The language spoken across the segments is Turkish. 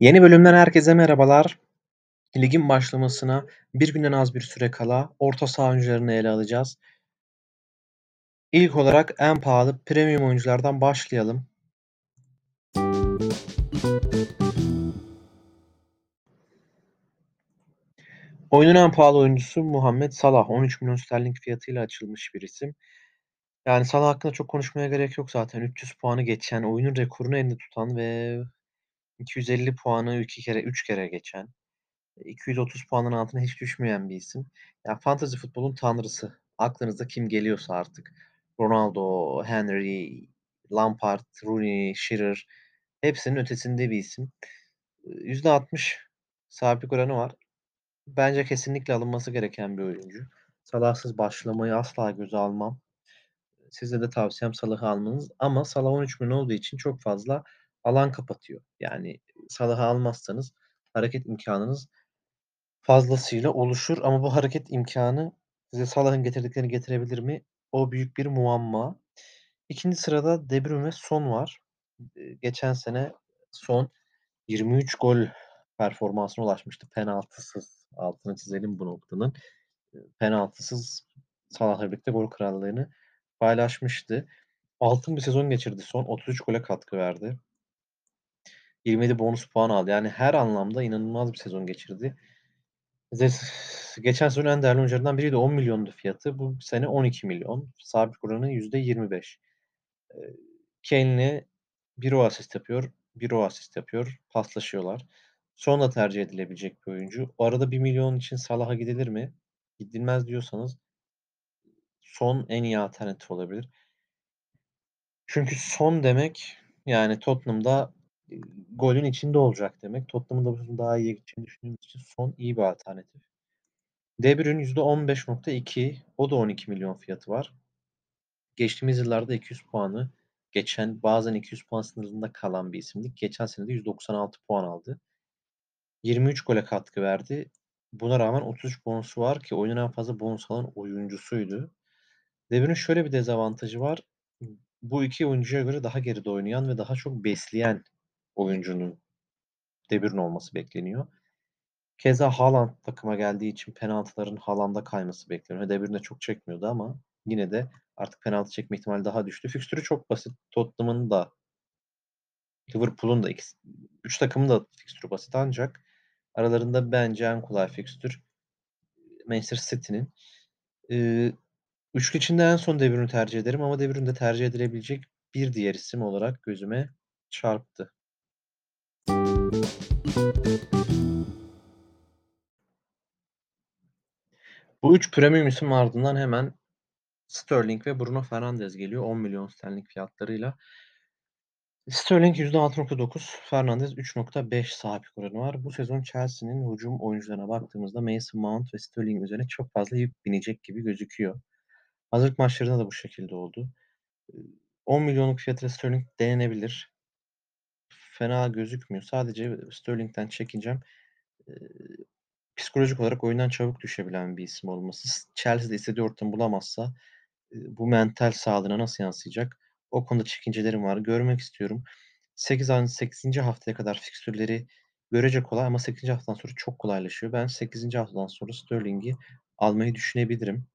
Yeni bölümden herkese merhabalar. Ligin başlamasına bir günden az bir süre kala orta saha oyuncularını ele alacağız. İlk olarak en pahalı premium oyunculardan başlayalım. Oyunun en pahalı oyuncusu Muhammed Salah. 13 milyon sterlin fiyatıyla açılmış bir isim. Yani Salah hakkında çok konuşmaya gerek yok zaten. 300 puanı geçen, oyunun rekorunu elinde tutan ve 250 puanı 2 kere 3 kere geçen, 230 puanın altına hiç düşmeyen bir isim. Ya fantasy futbolun tanrısı. Aklınıza kim geliyorsa artık. Ronaldo, Henry, Lampard, Rooney, Shearer hepsinin ötesinde bir isim. %60 sabit oranı var. Bence kesinlikle alınması gereken bir oyuncu. Salahsız başlamayı asla göze almam. Size de tavsiyem Salah'ı almanız ama Salah 13 milyon olduğu için çok fazla alan kapatıyor. Yani Salah'ı almazsanız hareket imkanınız fazlasıyla oluşur ama bu hareket imkanı size Salah'ın getirdiklerini getirebilir mi? O büyük bir muamma. İkinci sırada De Bruyne Son var. Geçen sene Son 23 gol performansına ulaşmıştı penaltısız. Altını çizelim bu noktanın. Penaltısız Salah'la birlikte gol krallığını paylaşmıştı. Altın bir sezon geçirdi Son. 33 gole katkı verdi. 27 bonus puan aldı. Yani her anlamda inanılmaz bir sezon geçirdi. Geçen sezon en değerli oyuncularından biriydi. 10 milyondu fiyatı. Bu sene 12 milyon. Sabit oranı %25. Eee, Kane'le bir o asist yapıyor, bir o asist yapıyor. Paslaşıyorlar. Son da tercih edilebilecek bir oyuncu. O arada 1 milyon için Salah'a gidilir mi? Gidilmez diyorsanız Son en iyi alternatif olabilir. Çünkü Son demek, yani Tottenham'da, golün içinde olacak demek. Tottenham'ın da bu daha iyiye gideceğini düşündüğümüz için Son iyi bir alternatif. De Bruyne %15.2 o da 12 milyon fiyatı var. Geçtiğimiz yıllarda 200 puanı geçen, bazen 200 puan sınırında kalan bir isimdi. Geçen sene de 196 puan aldı. 23 gole katkı verdi. Buna rağmen 33 bonusu var ki oyunun en fazla bonus alan oyuncusuydu. De Bruyne'nin şöyle bir dezavantajı var. Bu 2 oyuncuya göre daha geride oynayan ve daha çok besleyen oyuncunun De olması bekleniyor. Keza Haaland takıma geldiği için penaltıların Haaland'a kayması bekleniyor. De çok çekmiyordu ama yine de artık penaltı çekme ihtimali daha düştü. Fikstürü çok basit. Tottenham'ın da Liverpool'un da ikisi 3 takımın da fikstürü basit ancak aralarında bence en kolay fikstür Manchester City'nin. Eee, üçlü içinde en son De tercih ederim ama de tercih edilebilecek bir diğer isim olarak gözüme çarptı. Bu 3 premium isim ardından hemen Sterling ve Bruno Fernandes geliyor 10 milyon sterlin fiyatlarıyla. Sterling %6.9, Fernandes 3.5 sabit oranı var. Bu sezon Chelsea'nin hücum oyuncularına baktığımızda Mason Mount ve Sterling üzerine çok fazla yük binecek gibi gözüküyor. Hazırlık maçlarında da bu şekilde oldu. Eee, 10 milyonluk fiyatıyla Sterling denenebilir. Fena gözükmüyor. Sadece Sterling'den çekincem, eee, psikolojik olarak oyundan çabuk düşebilen bir isim olması. Chelsea'de istediği ortamı bulamazsa, eee, bu mental sağlığına nasıl yansıyacak? O konuda çekincelerim var. Görmek istiyorum. 8 an 8. haftaya kadar fikstürleri görece kolay ama 8. haftadan sonra çok kolaylaşıyor. Ben 8. haftadan sonra Sterling'i almayı düşünebilirim.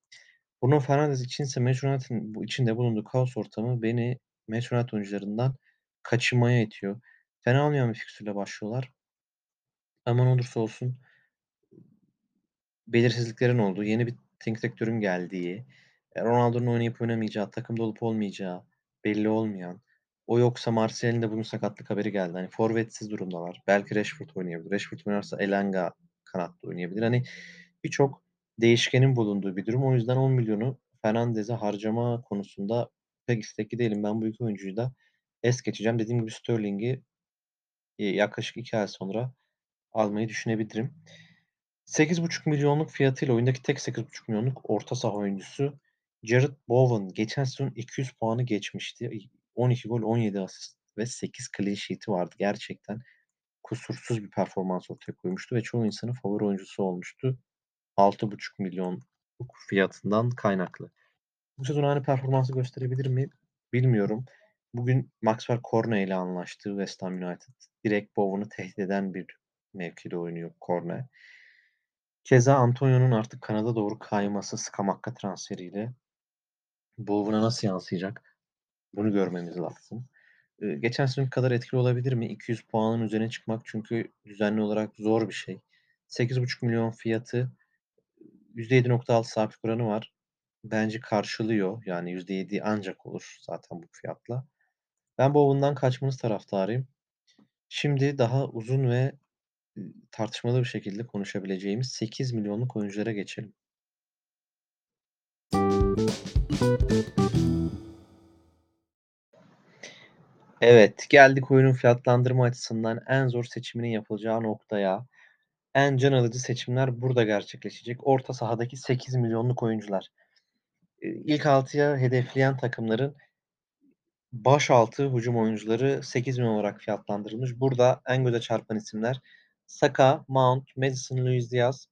Bruno Fernandes içinse Manchester United'ın içinde bulunduğu kaos ortamı beni Manchester oyuncularından kaçınmaya itiyor. Fena olmayan bir fikstürle başlıyorlar. Ama ne olursa olsun belirsizliklerin olduğu, yeni bir teknik direktörün geldiği, eee, Ronaldo'nun oynayıp oynamayacağı, takımda olup olmayacağı belli olmayan, o yoksa Martial'in de bugün sakatlık haberi geldi. Hani forvetsiz durumdalar. Belki Rashford oynayabilir. Rashford oynarsa Elanga kanatta oynayabilir. Hani birçok değişkenin bulunduğu bir durum. O yüzden 10 milyonu Fernandes'e harcama konusunda pek istekli değilim. Ben bu 2 oyuncuyu da es geçeceğim. Dediğim gibi Sterling'i, yaklaşık 2 ay sonra almayı düşünebilirim. 8,5 milyonluk fiyatıyla oyundaki tek 8,5 milyonluk orta saha oyuncusu Jarrod Bowen. Geçen sezon 200 puanı geçmişti. İ 12 gol, 17 asist ve 8 clean sheet'i vardı. Gerçekten kusursuz bir performans ortaya koymuştu ve çoğu insanın favori oyuncusu olmuştu. 6,5 milyonluk fiyatından kaynaklı. Bu sezon aynı performansı gösterebilir mi bilmiyorum. Bugün Maxwell Cornet ile anlaştı West Ham United. Direkt Bowen'ı tehdit eden bir mevkide oynuyor Cornet. Keza Antonio'nun artık kanada doğru kayması Scamacca transferiyle Bowen'a nasıl yansıyacak? Bunu görmemiz lazım. Eee, geçen sezonki kadar etkili olabilir mi? 200 puanın üzerine çıkmak çünkü düzenli olarak zor bir şey. 8,5 fiyatı, %7.6 sabit oranı var. Bence karşılıyor. Yani %7 ancak olur zaten bu fiyatla. Ben Bowen'dan kaçmanız taraftarıyım. Şimdi daha uzun ve, tartışmalı bir şekilde konuşabileceğimiz 8.000.000'luk oyunculara geçelim. Evet, geldik oyunun fiyatlandırma açısından en zor seçiminin yapılacağı noktaya. En can alıcı seçimler burada gerçekleşecek. Orta sahadaki 8.000.000'luk oyuncular. Eee, ilk 6'ya hedefleyen takımların başaltı hücum oyuncuları 8.000.000 olarak fiyatlandırılmış. Burada en göze çarpan isimler Saka, Mount, Maddison, Luis Diaz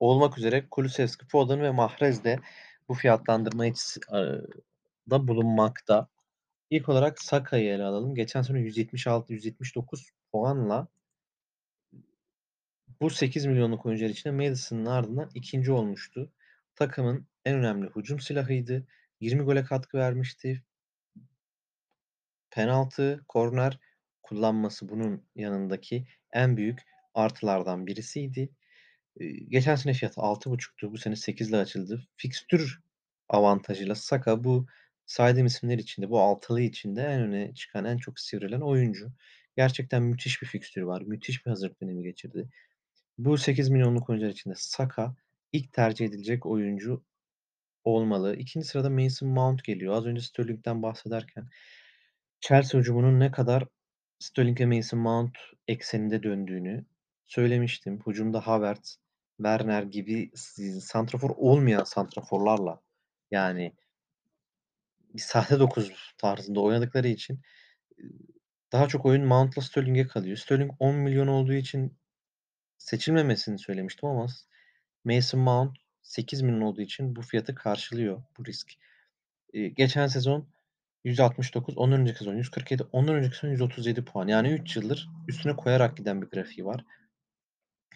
olmak üzere Kulusevski, Foden ve Mahrez de bu fiyatlandırma aaa, da bulunmakta. İlk olarak Saka'yı ele alalım. Geçen sene 176-179 puanla bu 8.000.000'luk oyuncular içinde Maddison'ın ardından 2'nci olmuştu. Takımın en önemli hücum silahıydı. 20 gole katkı vermişti. Penaltı, korner kullanması bunun yanındaki en büyük artılardan birisiydi. Geçen sene fiyatı 6.5'tu. Bu sene 8'le açıldı. Fikstür avantajıyla Saka bu saydığım isimler içinde, bu altılı içinde en öne çıkan, en çok sivrilen oyuncu. Gerçekten müthiş bir fikstürü var. Müthiş bir hazırlık dönemi geçirdi. Bu 8.000.000'luk oyuncular içinde Saka ilk tercih edilecek oyuncu olmalı. 2'nci sırada Mason Mount geliyor. Az önce Sterling'den bahsederken Chelsea hücumunun ne kadar Sterling ve Mason Mount ekseninde döndüğünü söylemiştim. Hücumda Havertz, Werner gibi santrafor olmayan santraforlarla yani bir sahte 9 tarzında oynadıkları için, daha çok oyun Mount'la Sterling'e kalıyor. Sterling 10.000.000 olduğu için seçilmemesini söylemiştim ama Mason Mount 8.000.000 olduğu için bu fiyatı karşılıyor bu risk. Geçen sezon 169, ondan önceki sezon 147, ondan önceki sezon 137 puan. Yani 3 yıldır üstüne koyarak giden bir grafiği var.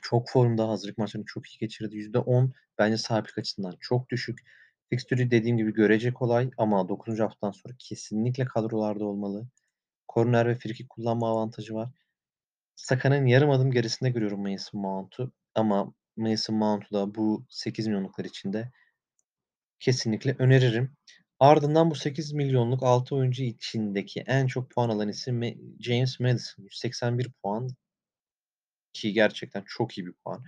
Çok formda, hazırlık maçlarını çok iyi geçirdi. %10 bence sahiplik açısından çok düşük. Fikstürü dediğim gibi görece kolay ama 9. haftadan sonra kesinlikle kadrolarda olmalı. Korner ve frikik kullanma avantajı var. Saka'nın yarım adım gerisinde görüyorum Mason Mount'u ama Mason Mount'u da bu 8.000.000'luklar içinde kesinlikle öneririm. Ardından bu 8.000.000'luk 6 oyuncu içindeki en çok puan alan isim Me James Maddison. 181 puan ki gerçekten çok iyi bir puan.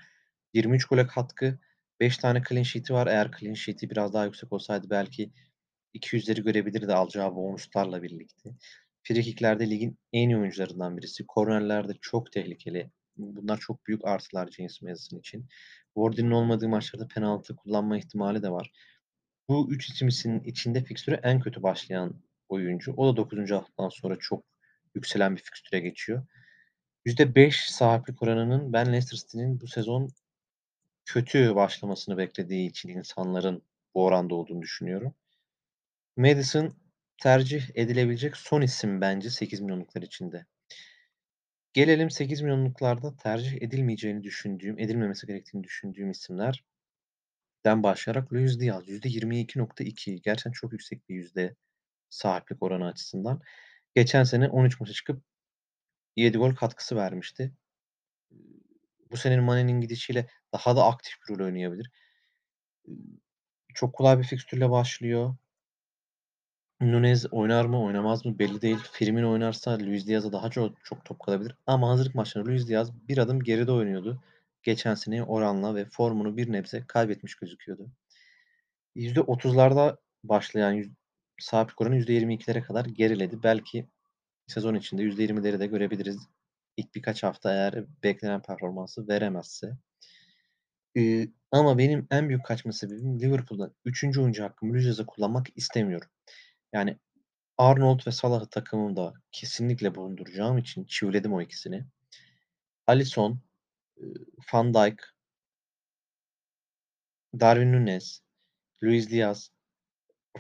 23 gole katkı, 5 tane clean sheet'i var. Eğer clean sheet'i biraz daha yüksek olsaydı belki 200'leri görebilirdi alacağı bonuslarla birlikte. Frikik'lerde ligin en iyi oyuncularından birisi. Kornerlerde çok tehlikeli. Bunlar çok büyük artılar James Maddison için. Wardy'nin olmadığı maçlarda penaltı kullanma ihtimali de var. Bu 3 isim içinde fikstüre en kötü başlayan oyuncu. O da 9. haftadan sonra çok yükselen bir fikstüre geçiyor. %5 sahiplik oranının ben Leicester City'nin bu sezon kötü başlamasını beklediği için insanların bu oranda olduğunu düşünüyorum. Maddison tercih edilebilecek son isim bence 8.000.000'luklar içinde. Gelelim 8.000.000'luklarda tercih edilmeyeceğini düşündüğüm, edilmemesi gerektiğini düşündüğüm isimlerden başlayarak Luis Diaz %22.2 gerçekten çok yüksek bir yüzde sahiplik oranı açısından. Geçen sene 13 maça çıkıp 7 gol katkısı vermişti. Bu senenin Mane'nin gidişiyle daha da aktif bir rol oynayabilir. Çok kolay bir fikstürle başlıyor. Nunez oynar mı, oynamaz mı belli değil. Firmino oynarsa Luis Diaz'a daha çok çok top kalabilir ama hazırlık maçlarında Luis Diaz bir adım geride oynuyordu. Geçen seneye oranla ve formunu bir nebze kaybetmiş gözüküyordu. %30'larda başlayan sahiplik oranı %22'lere kadar geriledi. Belki sezon içinde %20'leri de görebiliriz. İlk birkaç hafta eğer beklenen performansı veremezse. Eee, ama benim en büyük kaçma sebebim Liverpool'da 3. oyuncu hakkımı Diaz'a kullanmak istemiyorum. Yani Arnold ve Salah'ı takımımda kesinlikle bulunduracağım için çiviledim o ikisini. Alisson, Van Dijk Darwin Núñez, Luis Diaz,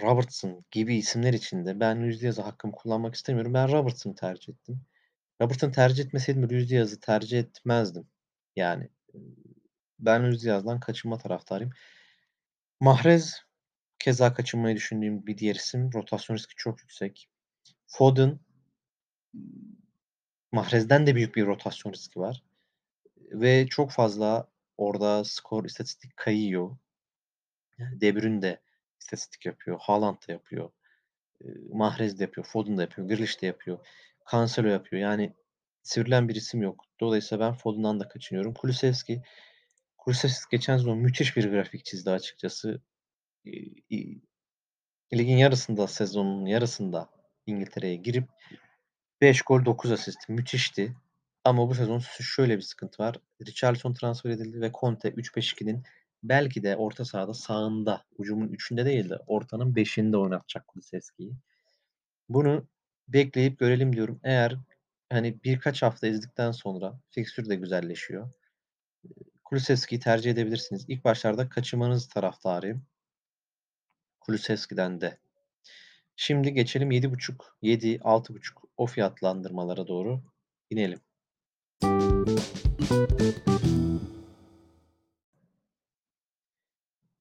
Robertson gibi isimler için de ben Luis Díaz'a hakkımı kullanmak istemiyorum. Ben Robertson'ı tercih ettim. Robertson'ı tercih etmeseydim Luis Díaz'ı tercih etmezdim. Yani, ben Luis Díaz'dan kaçınma taraftarıyım. Mahrez keza kaçınmayı düşündüğüm bir diğer isim. Rotasyon riski çok yüksek. Foden Mahrez'den de büyük bir rotasyon riski var ve çok fazla orada skor, istatistik kayıyor. Yani De Bruyne de istatistik yapıyor, Haaland da yapıyor, Mahrez de yapıyor, Foden da yapıyor, Grealish de yapıyor, Cancelo yapıyor. Yani sivrilen bir isim yok. Dolayısıyla ben Foden'dan da kaçınıyorum. Kulusevski, Kulusevski geçen sezon müthiş bir grafik çizdi açıkçası. Ligin yarısında, sezonun yarısında İngiltere'ye girip 5 gol 9 asist müthişti. Ama bu sezon şöyle bir sıkıntı var. Richarlison transfer edildi ve Conte 3-5-2'nin belki de orta sahada sağında, hücumun 3'ünde değil de ortanın 5'inde oynatacak Kulusevski'yi. Bunu bekleyip görelim diyorum. Eğer hani birkaç hafta izledikten sonra fikstür de güzelleşiyor. Eee, Kulusevski'yi tercih edebilirsiniz. İlk başlarda kaçırmanız taraftarıyım. Kulusevski'den de. Şimdi geçelim 7.5, 7, 6.5 o fiyatlandırmalara doğru inelim.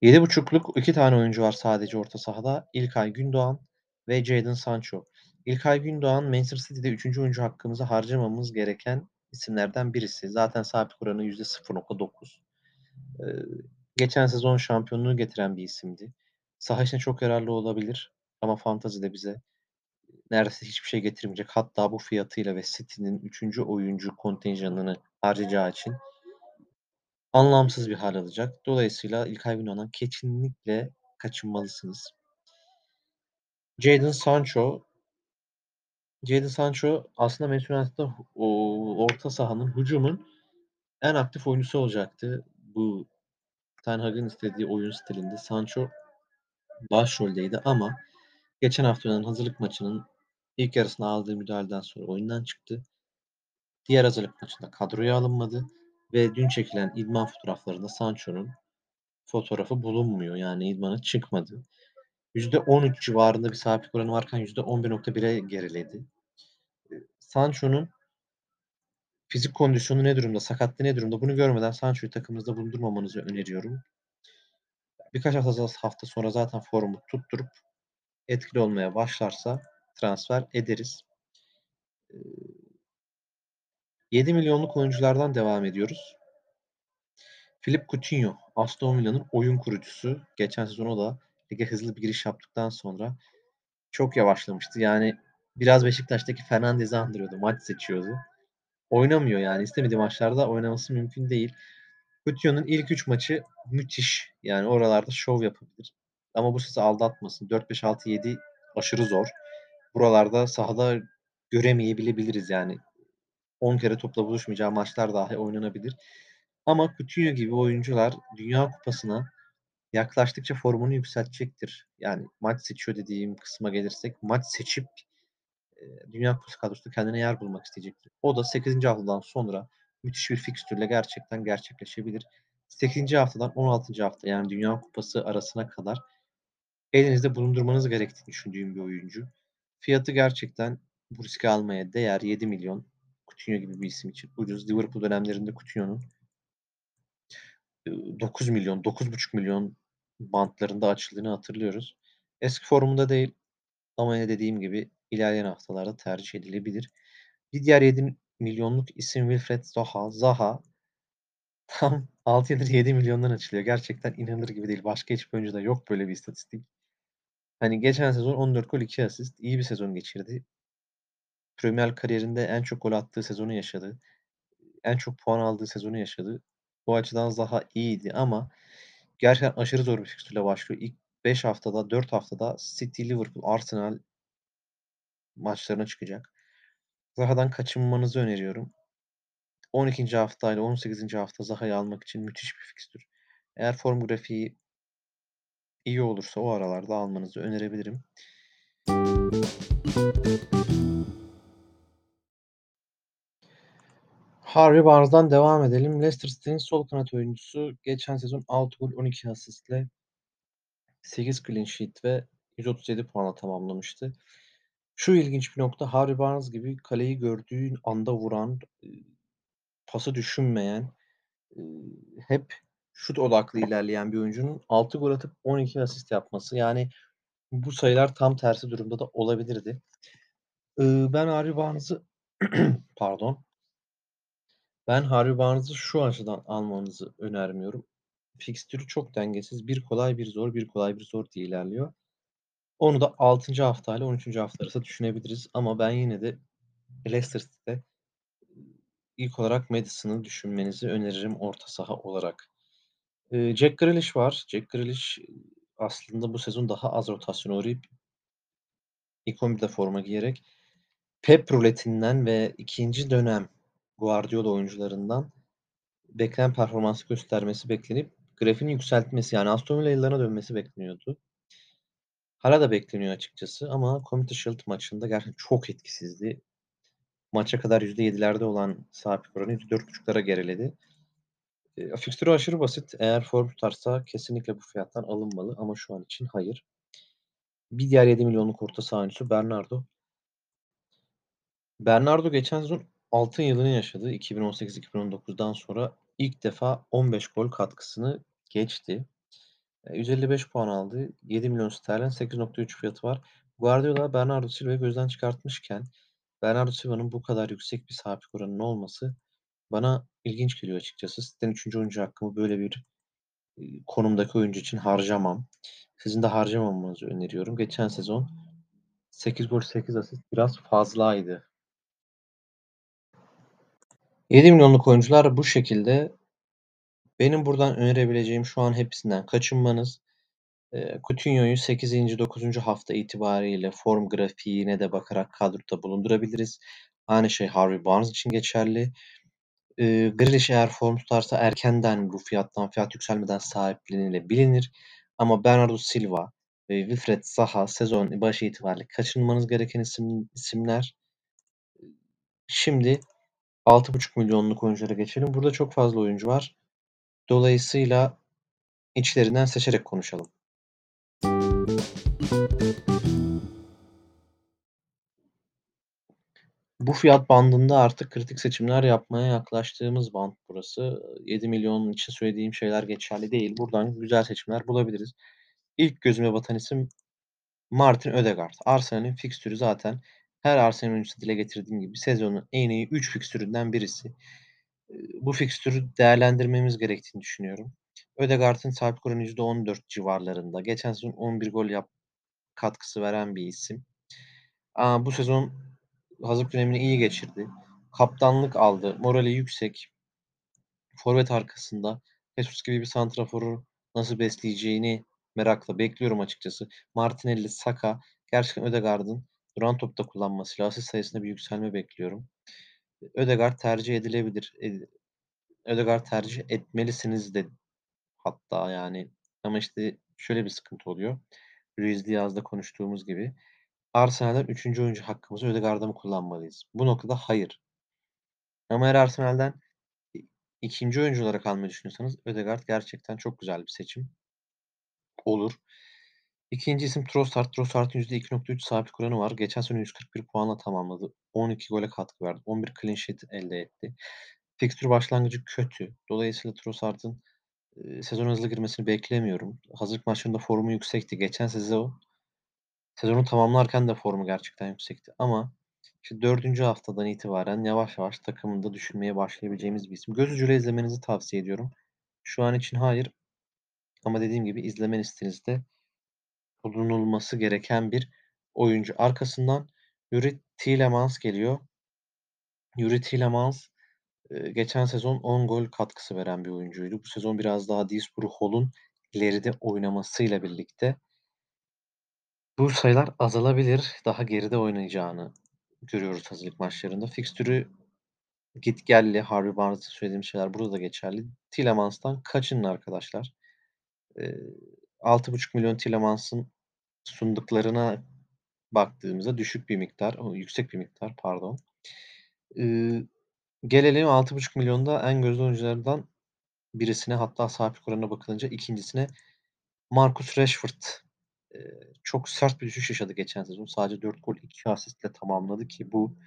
7.5'luk 2 tane oyuncu var sadece orta sahada. İlkay Gündoğan ve Jadon Sancho. İlkay Gündoğan Manchester City'de 3. oyuncu hakkımızı harcamamız gereken isimlerden birisi. Zaten sabit oranı %0.9. Eee, geçen sezon şampiyonluğu getiren bir isimdi. Saha içinde çok yararlı olabilir ama fantezide bize neredeyse hiçbir şey getirmeyecek. Hatta bu fiyatıyla ve City'nin 3. oyuncu kontenjanını harcayacağı için anlamsız bir hal alacak. Dolayısıyla İlkay Gündoğan'dan kesinlikle kaçınmalısınız. Jadon Sancho Jadon Sancho aslında Manchester United'da orta sahanın, hücumun en aktif oyuncusu olacaktı. Bu Ten Hag'ın istediği oyun stilinde Sancho başroldeydi ama geçen hafta oynanan hazırlık maçının ilk yarısında aldığı müdahaleden sonra oyundan çıktı. Diğer hazırlık maçında kadroya alınmadı ve dün çekilen idman fotoğraflarında Sancho'nun fotoğrafı bulunmuyor. Yani idmana çıkmadı. %13 civarında bir sahiplik oranı varken %11.1'e geriledi. Sancho'nun fizik kondisyonu ne durumda, sakatlığı ne durumda bunu görmeden Sancho'yu takımınızda bulundurmamanızı öneriyorum. Birkaç hafta, hafta sonra zaten formu tutturup etkili olmaya başlarsa transfer ederiz. 7 milyonluk oyunculardan devam ediyoruz. Philippe Coutinho, Aston Villa'nın oyun kurucusu. Geçen sezon o da lige hızlı bir giriş yaptıktan sonra çok yavaşlamıştı. Yani biraz Beşiktaş'taki Fernandez'i andırıyordu. Maç seçiyordu. Oynamıyor yani. istemediği maçlarda oynaması mümkün değil. Coutinho'nun ilk 3 maçı müthiş. Yani oralarda şov yapabilir. Ama bu sizi aldatmasın. 4-5-6-7 aşırı zor. Buralarda sahada göremeyebiliriz yani. 10 kere topla buluşmayacağı maçlar dahi oynanabilir. Ama Coutinho gibi oyuncular Dünya Kupası'na yaklaştıkça formunu yükseltecektir. Yani maç seçiyor dediğim kısma gelirsek maç seçip Dünya Kupası kadrosunda kendine yer bulmak isteyecektir. O da 8. haftadan sonra müthiş bir fikstürle gerçekten gerçekleşebilir. 8. haftadan 16. hafta yani Dünya Kupası arasına kadar elinizde bulundurmanız gerektiğini düşündüğüm bir oyuncu. Fiyatı gerçekten bu riski almaya değer 7 milyon. Coutinho gibi bir isim için ucuz. Liverpool dönemlerinde Coutinho'nun 9 milyon, 9,5 milyon bantlarında açıldığını hatırlıyoruz. Eski formunda değil ama yine dediğim gibi ilerleyen haftalarda tercih edilebilir. Bir diğer 7 milyonluk isim Wilfried Zaha. Zaha tam 6 yıldır 7 milyondan açılıyor. Gerçekten inanılır gibi değil. Başka hiçbir oyuncuda yok böyle bir istatistik. Hani geçen sezon 14 gol 2 asist. iyi bir sezon geçirdi. Premier kariyerinde en çok gol attığı sezonu yaşadı. En çok puan aldığı sezonu yaşadı. Bu açıdan Zaha iyiydi ama gerçekten aşırı zor bir fikstürle başlıyor. İlk 5 haftada, 4 haftada City, Liverpool, Arsenal maçlarına çıkacak. Zaha'dan kaçınmanızı öneriyorum. 12. hafta ile 18. hafta Zaha'yı almak için müthiş bir fikstür. Eğer form grafiği iyi olursa o aralarda almanızı önerebilirim. Harvey Barnes'dan devam edelim. Leicester City'nin sol kanat oyuncusu geçen sezon 6 gol 12 asistle 8 clean sheet ve 137 puanla tamamlamıştı. Şu ilginç bir nokta, Harvey Barnes gibi kaleyi gördüğü anda vuran, pası düşünmeyen, hep şut odaklı ilerleyen bir oyuncunun 6 gol atıp 12 asist yapması. Yani bu sayılar tam tersi durumda da olabilirdi. Iıı, ben Harvey Barnes'ı pardon. Ben Harvey Barnes'ı şu açıdan almanızı önermiyorum. Fikstürü çok dengesiz. Bir kolay, bir zor, bir kolay, bir zor diye ilerliyor. Onu da 6. haftayla 13. hafta arası düşünebiliriz ama ben yine de Leicester City'de ilk olarak Maddison'ı düşünmenizi öneririm orta saha olarak. Jack Grealish var. Jack Grealish, aslında bu sezon daha az rotasyona uğrayıp ilk 11'de forma giyerek Pep ruletinden ve 2. dönem Guardiola oyuncularından beklenen performansı göstermesi beklenip grafiğini yükseltmesi, yani Aston Villa yıllarına dönmesi bekleniyordu. Hâlâ da bekleniyor açıkçası ama Community Shield maçında gerçekten çok etkisizdi. Maça kadar %7'lerde olan sahip oranı %4.5'lara geriledi. Eee, fikstürü aşırı basit. Eğer form tutarsa kesinlikle bu fiyattan alınmalı ama şu an için hayır. Bir diğer 7 milyonluk orta saha oyuncusu Bernardo. Bernardo geçen sezon altın yılını yaşadı. 2018-2019'dan sonra ilk defa 15 gol katkısını geçti. Eee, 155 puan aldı. 7 milyon sterlin, 8.3 fiyatı var. Guardiola Bernardo Silva'yı gözden çıkartmışken Bernardo Silva'nın bu kadar yüksek bir sahiplik oranının olması bana ilginç geliyor açıkçası. City'den 3. oyuncu hakkımı böyle bir, konumdaki oyuncu için harcamam. Sizin de harcamamanızı öneriyorum. Geçen sezon 8 gol, 8 asist biraz fazlaydı. 7 milyonluk oyuncular bu şekilde. Benim buradan önerebileceğim şu an hepsinden kaçınmanız. Coutinho'yu 8. 9. hafta itibariyle form grafiğine de bakarak kadroda bulundurabiliriz. Aynı şey Harvey Barnes için geçerli. Eee, Grealish eğer form tutarsa erkenden bu fiyattan, fiyat yükselmeden sahiplenilebilir ama Bernardo Silva ve Wilfried Zaha sezon başı itibariyle kaçınmanız gereken isim isimler. Şimdi 6.5 milyonluk oyunculara geçelim. Burada çok fazla oyuncu var. Dolayısıyla içlerinden seçerek konuşalım. Bu fiyat bandında artık kritik seçimler yapmaya yaklaştığımız band burası. 7 milyon için söylediğim şeyler geçerli değil. Buradan güzel seçimler bulabiliriz. İlk gözüme batan isim Martin Ødegaard. Arsenal'in fikstürü zaten her Arsenal oyuncusu dile getirdiğim gibi sezonun en iyi 3 fikstüründen birisi. Bu fikstürü değerlendirmemiz gerektiğini düşünüyorum. Ødegaard'ın sahiplik oranı %14 civarlarında. Geçen sezon 11 gol yap katkısı veren bir isim. Aaa, bu sezon hazırlık dönemini iyi geçirdi. Kaptanlık aldı. Morali yüksek. Forvet arkasında Jesus gibi bir santraforu nasıl besleyeceğini merakla bekliyorum açıkçası. Martinelli, Saka gerçekten Ødegaard'ın duran topta kullanmasıyla asist sayısında bir yükselme bekliyorum. Ødegaard tercih edilebilir. Eee, Ødegaard tercih etmelisiniz de hatta yani ama işte şöyle bir sıkıntı oluyor. Luis Diaz'la konuştuğumuz gibi Arsenal'den 3. oyuncu hakkımızı Ødegaard'a mı kullanmalıyız? Bu noktada hayır. Ama eğer Arsenal'den i 2. oyuncu olarak almayı düşünüyorsanız Ødegaard gerçekten çok güzel bir seçim. Olur. 2. isim Trossard. Trossard'ın %2.3 sahiplik oranı var. Geçen sene 141 puanla tamamladı. 12 gole katkı verdi. 11 clean sheet elde etti. Fikstür başlangıcı kötü. Dolayısıyla Trossard'ın, eee, sezona hızlı girmesini beklemiyorum. Hazırlık maçlarında formu yüksekti. Geçen sezon sezonu tamamlarken de formu gerçekten yüksekti ama işte 4. haftadan itibaren yavaş yavaş takımında düşünmeye başlayabileceğimiz bir isim. Göz ucuyla izlemenizi tavsiye ediyorum. Şu an için hayır ama dediğim gibi izleme listenizde bulunulması gereken bir oyuncu. Arkasından Yuri Tielemans geliyor. Yuri Tielemans, geçen sezon 10 gol katkısı veren bir oyuncuydu. Bu sezon biraz daha Diyisburu Hall'un ileride oynamasıyla birlikte bu sayılar azalabilir. Daha geride oynayacağını görüyoruz hazırlık maçlarında. Fikstürü gitgelli. Harvey Barnes'ın söylediğim şeyler burada da geçerli. Tielemans'tan kaçının arkadaşlar. Eee, 6.5 milyon Tielemans'ın sunduklarına baktığımızda düşük bir miktar, yüksek bir miktar pardon. Iıı, gelelim 6.5 milyonda en gözde oyunculardan birisine hatta sahiplik oranına bakılınca 2'ncisine Marcus Rashford. Eee, çok sert bir düşüş yaşadı geçen sezon. Sadece 4 gol 2 asistle tamamladı ki bu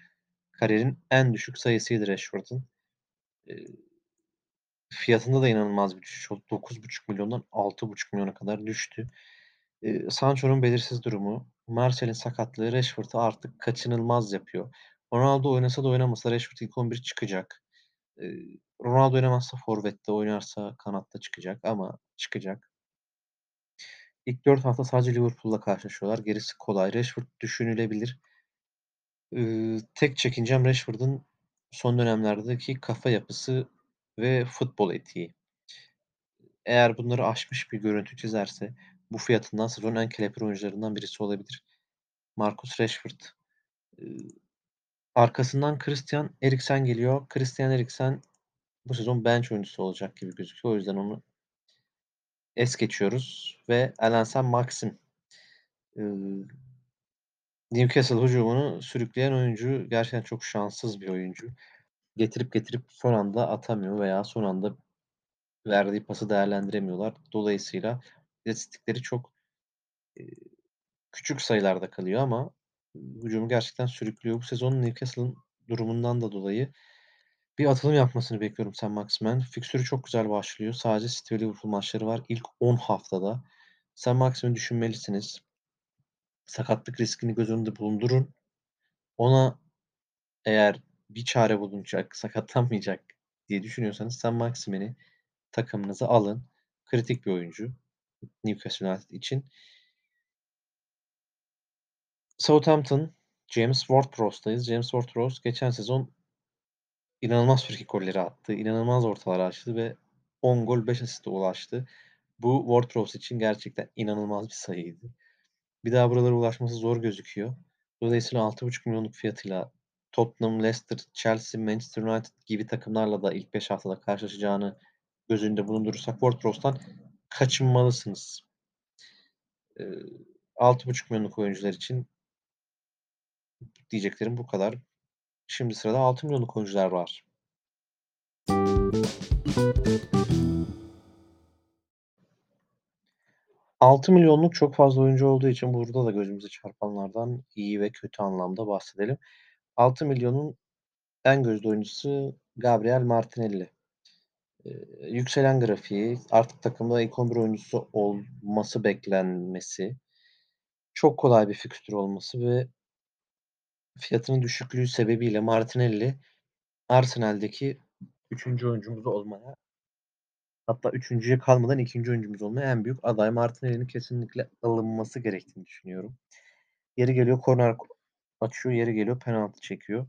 kariyerin en düşük sayısıydı Rashford'un. Eee, fiyatında da inanılmaz bir düşüş oldu. €9.500.000'dan €6.500.000'a kadar düştü. Eee, Sancho'nun belirsiz durumu, Martial'in sakatlığı Rashford'u artık kaçınılmaz yapıyor. Ronaldo oynasa da oynamasa Rashford ilk 11 çıkacak. Eee, Ronaldo oynamazsa forvette, oynarsa kanatta çıkacak ama çıkacak. İlk 4 hafta sadece Liverpool'la karşılaşıyorlar. Gerisi kolay. Rashford düşünülebilir. Iıı, tek çekincem Rashford'un son dönemlerdeki kafa yapısı ve futbol etiği. Eğer bunları aşmış bir görüntü çizerse bu fiyatından sezonun en kelepir oyuncularından birisi olabilir. Marcus Rashford. Iıı, arkasından Christian Eriksen geliyor. Christian Eriksen bu sezon bench oyuncusu olacak gibi gözüküyor. O yüzden onu es geçiyoruz ve Saint-Maximin. Iıı, Newcastle hücumunu sürükleyen oyuncu gerçekten çok şanssız bir oyuncu. Getirip getirip son anda atamıyor veya son anda verdiği pası değerlendiremiyorlar. Dolayısıyla istatistikleri çok, eee, küçük sayılarda kalıyor ama hücumu gerçekten sürüklüyor. Bu sezon Newcastle'ın durumundan da dolayı bir atılım yapmasını bekliyorum Saint-Maximin. Fikstürü çok güzel başlıyor. Sadece City ve Liverpool maçları var ilk 10 haftada. Saint-Maximin'i düşünmelisiniz. Sakatlık riskini göz önünde bulundurun. Ona eğer bir çare bulunacak, sakatlanmayacak diye düşünüyorsanız Saint-Maximin'i takımınıza alın. Kritik bir oyuncu Newcastle United için. Southampton, James Ward-Prowse'dayız. James Ward-Prowse geçen sezon inanılmaz frikik golleri attı. İnanılmaz ortalar açtı ve 10 gol 5 asiste ulaştı. Bu Ward-Prowse için gerçekten inanılmaz bir sayıydı. Bir daha buralara ulaşması zor gözüküyor. Dolayısıyla €6.500.000'luk fiyatıyla Tottenham, Leicester, Chelsea, Manchester United gibi takımlarla da ilk 5 haftada karşılaşacağını göz önünde bulundurursak Ward-Prowse'dan kaçınmalısınız. Eee, €6.500.000'luk oyuncular için diyeceklerim bu kadar. Şimdi sırada €6.000.000'luk oyuncular var. €6.000.000'luk çok fazla oyuncu olduğu için burada da gözümüze çarpanlardan iyi ve kötü anlamda bahsedelim. €6.000.000'un en gözde oyuncusu Gabriel Martinelli. Eee, yükselen grafiği, artık takımda ilk 11 oyuncusu olması beklenmesi, çok kolay bir fikstür olması ve fiyatının düşüklüğü sebebiyle Martinelli Arsenal'deki 3. oyuncumuz olmaya hatta 3'üncüye kalmadan 2. oyuncumuz olmaya en büyük aday. Martinelli'nin kesinlikle alınması gerektiğini düşünüyorum. Yeri geliyor korner açıyor, yeri geliyor penaltı çekiyor.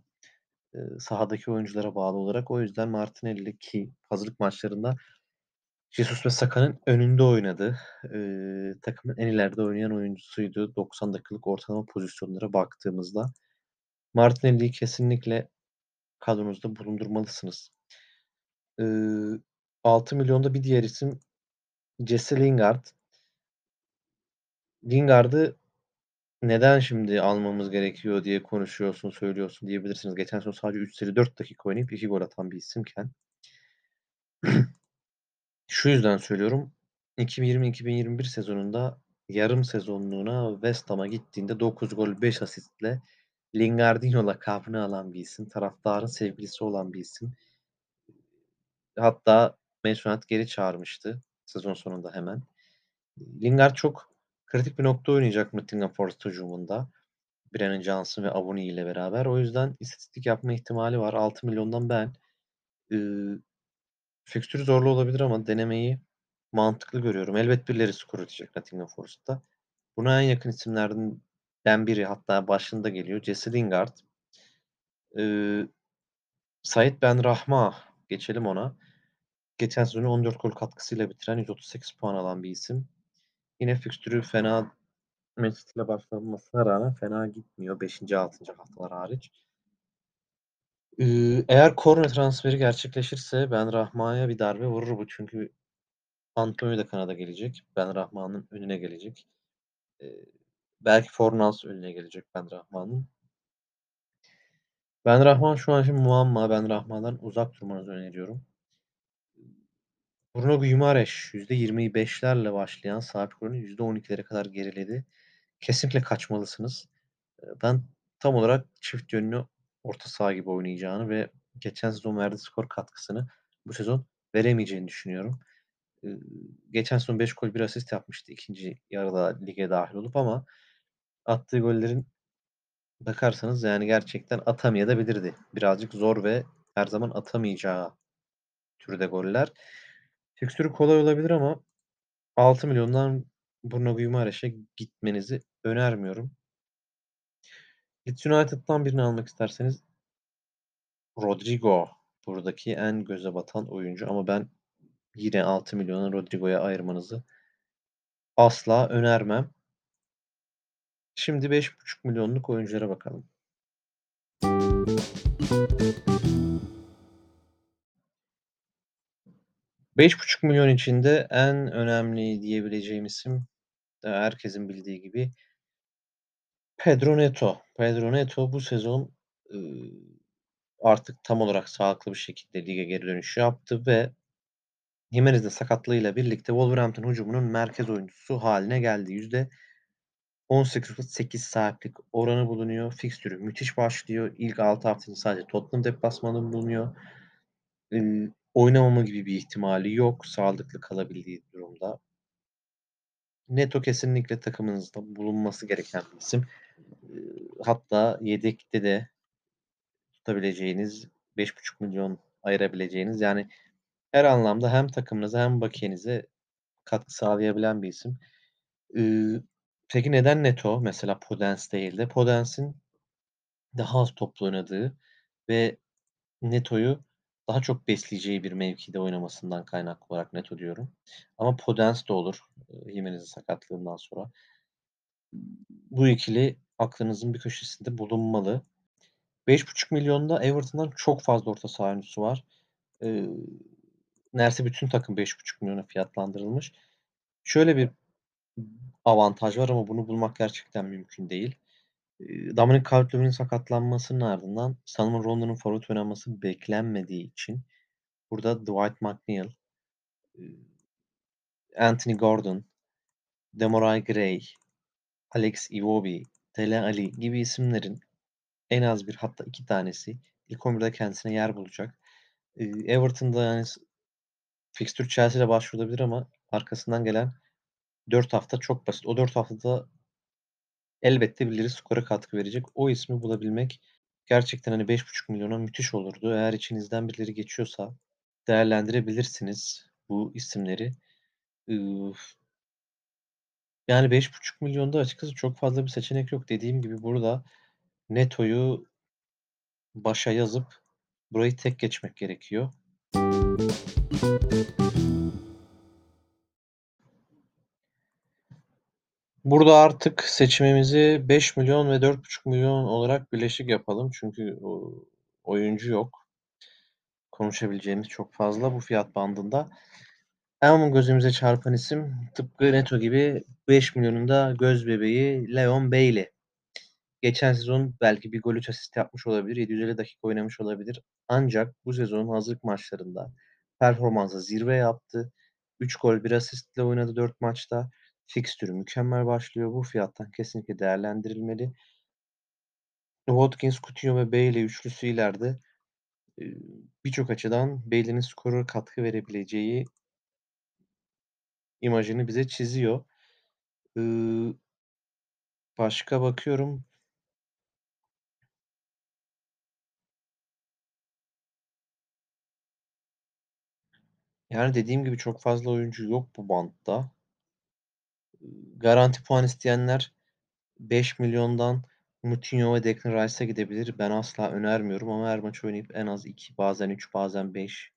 Eee, sahadaki oyunculara bağlı olarak. O yüzden Martinelli ki hazırlık maçlarında Jesus ve Saka'nın önünde oynadı. Eee, takımın en ileride oynayan oyuncusuydu 90 dakikalık ortalama pozisyonlara baktığımızda. Martinelli'yi kesinlikle kadronuzda bulundurmalısınız. Iıı, €6.000.000'da bir diğer isim Jesse Lingard. Lingard'ı neden şimdi almamız gerekiyor diye konuşuyorsun, söylüyorsun diyebilirsiniz. Geçen sezon sadece 3-4 dakika oynayıp 2 gol atan bir isimken Şu yüzden söylüyorum. 2020-2021 sezonunda yarım sezonluğuna West Ham'a gittiğinde 9 gol 5 asistle Lingardinho lakabını alan bir isim. Taraftarın sevgilisi olan bir isim. Hatta United geri çağırmıştı sezon sonunda hemen. Lingard çok kritik bir nokta oynayacak Nottingham Forest hücumunda. Brennan Johnson ve Avoni ile beraber. O yüzden istatistik yapma ihtimali var. €6.000.000'dan ben, ııı, fikstürü zorlu olabilir ama denemeyi mantıklı görüyorum. Elbet birileri skor atacak Nottingham Forest'ta. Buna en yakın isimlerden biri hatta başında geliyor Jesse Lingard. Iıı, Said Benrahma, geçelim ona. Geçen sezonu 14 gol katkısıyla bitiren 138 puan alan bir isim. Yine fikstürü fena Man City ile başlamasına rağmen fena gitmiyor 5. 6. haftalar hariç. Iıı, eğer korner transferi gerçekleşirse Benrahma'ya bir darbe vurur bu. Çünkü Antonio da kanada gelecek. Benrahma'nın önüne gelecek. Eee, belki Fornals önüne gelecek Benrahma'nın. Benrahma şu an için muamma. Benrahma'dan uzak durmanızı öneriyorum. Bruno Guimaraes %25'lerle başlayan sabit oranı %12'lere kadar geriledi. Kesinlikle kaçmalısınız. Eee, ben tam olarak çift yönlü orta saha gibi oynayacağını ve geçen sezon verdiği skor katkısını bu sezon veremeyeceğini düşünüyorum. Iıı, geçen sezon 5 gol 1 asist yapmıştı 2'nci yarıda lige dâhil olup ama attığı gollerin bakarsanız yani gerçekten atamayabilirdi. Birazcık zor ve her zaman atamayacağı türde goller. Fikstürü kolay olabilir ama 6.000.000'dan Bruno Guimaraes'e gitmenizi önermiyorum. Leeds United'dan birini almak isterseniz Rodrigo buradaki en göze batan oyuncu ama ben yine 6.000.000'ı Rodrigo'ya ayırmanızı asla önermem. Şimdi 5.500.000'luk oyunculara bakalım. $5.500.000 içinde en önemli diyebileceğim isim, herkesin bildiği gibi Pedro Neto. Pedro Neto bu sezon, artık tam olarak sağlıklı bir şekilde lige geri dönüş yaptı ve Jimenez'in sakatlığıyla birlikte Wolverhampton hücumunun merkez oyuncusu hâline geldi. %18.8 sahiplik oranı bulunuyor. Fikstürü müthiş başlıyor. İlk 6 haftasında sadece Tottenham deplasmanı bulunuyor. Oynamama gibi bir ihtimali yok sağlıklı kalabildiği durumda. Neto kesinlikle takımınızda bulunması gereken bir isim. Hatta yedekte de tutabileceğiniz, $5.500.000 ayırabileceğiniz yani her anlamda hem takımınıza hem bakiyenize katkı sağlayabilen bir isim. Iıı, peki neden Neto mesela Podence değil de? Podence'in daha az toplu oynadığı ve Neto'yu daha çok besleyeceği bir mevkide oynamasından kaynaklı olarak Neto diyorum. Ama Podence de olur, Jimenez'in sakatlığından sonra. Bu ikili aklınızın bir köşesinde bulunmalı. $5.500.000'da Everton'dan çok fazla orta saha oyuncusu var. Iıı, neredeyse bütün takım $5.500.000'a fiyatlandırılmış. Şöyle bir avantaj var ama bunu bulmak gerçekten mümkün değil. Dominic Calvert-Lewin'in sakatlanmasının ardından Salomon Rondo'nun forvet oynaması beklenmediği için burada Dwight McNeil, Anthony Gordon, Demarai Gray, Alex Iwobi, Dele Alli gibi isimlerin en az 1 hatta 2 tanesi ilk 11'de kendisine yer bulacak. Everton'da yani s fikstür Chelsea'yle başvurulabilir ama arkasından gelen 4 hafta çok basit. O 4 haftada elbette birileri skora katkı verecek. O ismi bulabilmek gerçekten, hani, $5.500.000'a müthiş olurdu. Eğer içinizden birileri geçiyorsa değerlendirebilirsiniz bu isimleri. Yani $5.500.000'da açıkçası çok fazla bir seçenek yok. Dediğim gibi burada Neto'yu başa yazıp burayı tek geçmek gerekiyor. Burada artık seçimimizi $5.000.000 ve $4.500.000 olarak birleşik yapalım. Çünkü, oyuncu yok. Konuşabileceğimiz çok fazla bu fiyat bandında. En gözümüze çarpan isim tıpkı Neto gibi $5.000.000'un da gözbebeği Leon Bailey. Geçen sezon belki 1 gol 3 asist yapmış olabilir. 750 dakika oynamış olabilir. Ancak bu sezon hazırlık maçlarında performansı zirve yaptı. 3 gol 1 asistle oynadı 4 maçta. Fikstürü mükemmel başlıyor. Bu fiyattan kesinlikle değerlendirilmeli. Watkins, Coutinho ve Bailey üçlüsü ileride, birçok açıdan Bailey'nin skora katkı verebileceği imajını bize çiziyor. Başka bakıyorum. Yani, dediğim gibi çok fazla oyuncu yok bu bantta. Garanti puan isteyenler $5.000.000'dan Moutinho ve Declan Rice'a gidebilir. Ben asla önermiyorum ama her maç oynayıp en az 2 bazen 3 bazen 5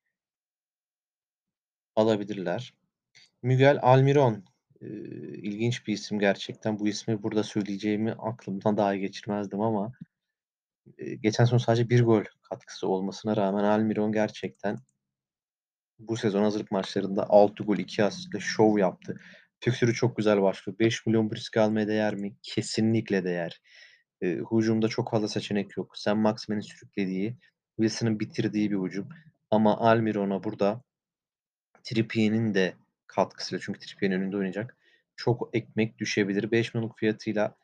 alabilirler. Miguel Almirón, ııı, ilginç bir isim gerçekten. Bu ismi burada söyleyeceğimi aklımdan dahi geçirmezdim ama, geçen sezon sadece 1 gol katkısı olmasına rağmen Almirón gerçekten bu sezon hazırlık maçlarında 6 gol 2 asistle şov yaptı. Fikstürü çok güzel başlıyor. $5.000.000 bu riski almaya değer mi? Kesinlikle değer. Eee, hücumda çok fazla seçenek yok. Saint-Maximin'in sürüklediği, Wilson'ın bitirdiği bir hücum ama Almirón'a burada Trippier'in de katkısıyla çünkü Trippier'in önünde oynayacak. Çok ekmek düşebilir. %5.000.000'luk fiyatıyla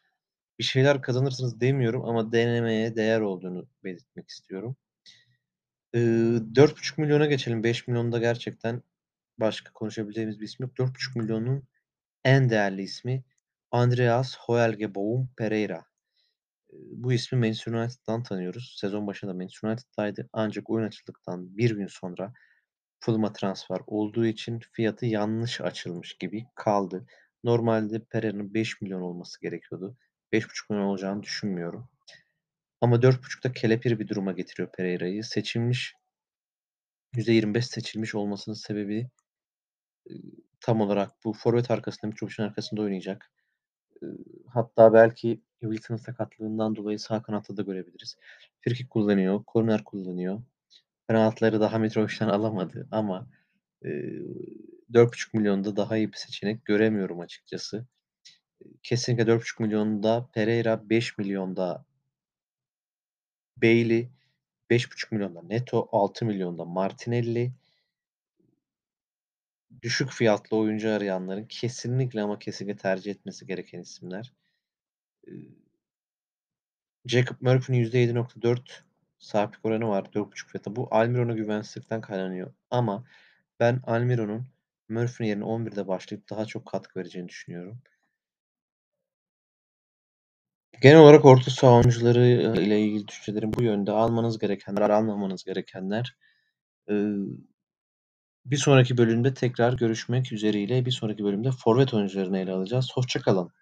bir şeyler kazanırsınız demiyorum ama denemeye değer olduğunu belirtmek istiyorum. Eee, $4.500.000'a geçelim. $5.000.000'da gerçekten başka konuşabileceğimiz bir isim yok. $4.500.000'un en değerli ismi Andreas Højlgård Pereira. Bu ismi Manchester United'dan tanıyoruz. Sezon başında Manchester United'daydı ancak oyun açıldıktan 1 gün sonra Fulham'a transfer olduğu için fiyatı yanlış açılmış gibi kaldı. Normalde Pereira'nın $5.000.000 olması gerekiyordu. $5.500.000 olacağını düşünmüyorum. Ama $4.5'ta kelepir bir duruma getiriyor Pereira'yı. Seçilmiş %25 seçilmiş olmasının sebebi, tam olarak bu. Forvet arkasında, Mitrovic'in arkasında oynayacak. Hatta belki Wilson'ın sakatlığından dolayı sağ kanatta da görebiliriz. Frikik kullanıyor, korner kullanıyor. Penaltıları daha Mitrovic'ten alamadı ama, eee, $4.500.000'da daha iyi bir seçenek göremiyorum açıkçası. Kesinlikle $4.500.000'da Pereira, $5.000.000'da Bailey, $5.500.000'da Neto, $6.000.000'da Martinelli düşük fiyatlı oyuncu arayanların kesinlikle ama kesinlikle tercih etmesi gereken isimler. Iıı Jacob Murphy'nin %7.4 sabitlik oranı var 4.5 fiyata. Bu Almiron'a güvensizlikten kaynaklanıyor ama ben Almiron'un Murphy'nin yerine 11'de başlayıp daha çok katkı vereceğini düşünüyorum. Genel olarak orta saha oyuncuları ile ilgili düşüncelerim bu yönde. Almanız gerekenler, almamanız gerekenler. Bir sonraki bölümde tekrar görüşmek üzereyle. Bir sonraki bölümde forvet oyuncularını ele alacağız. Hoşça kalın.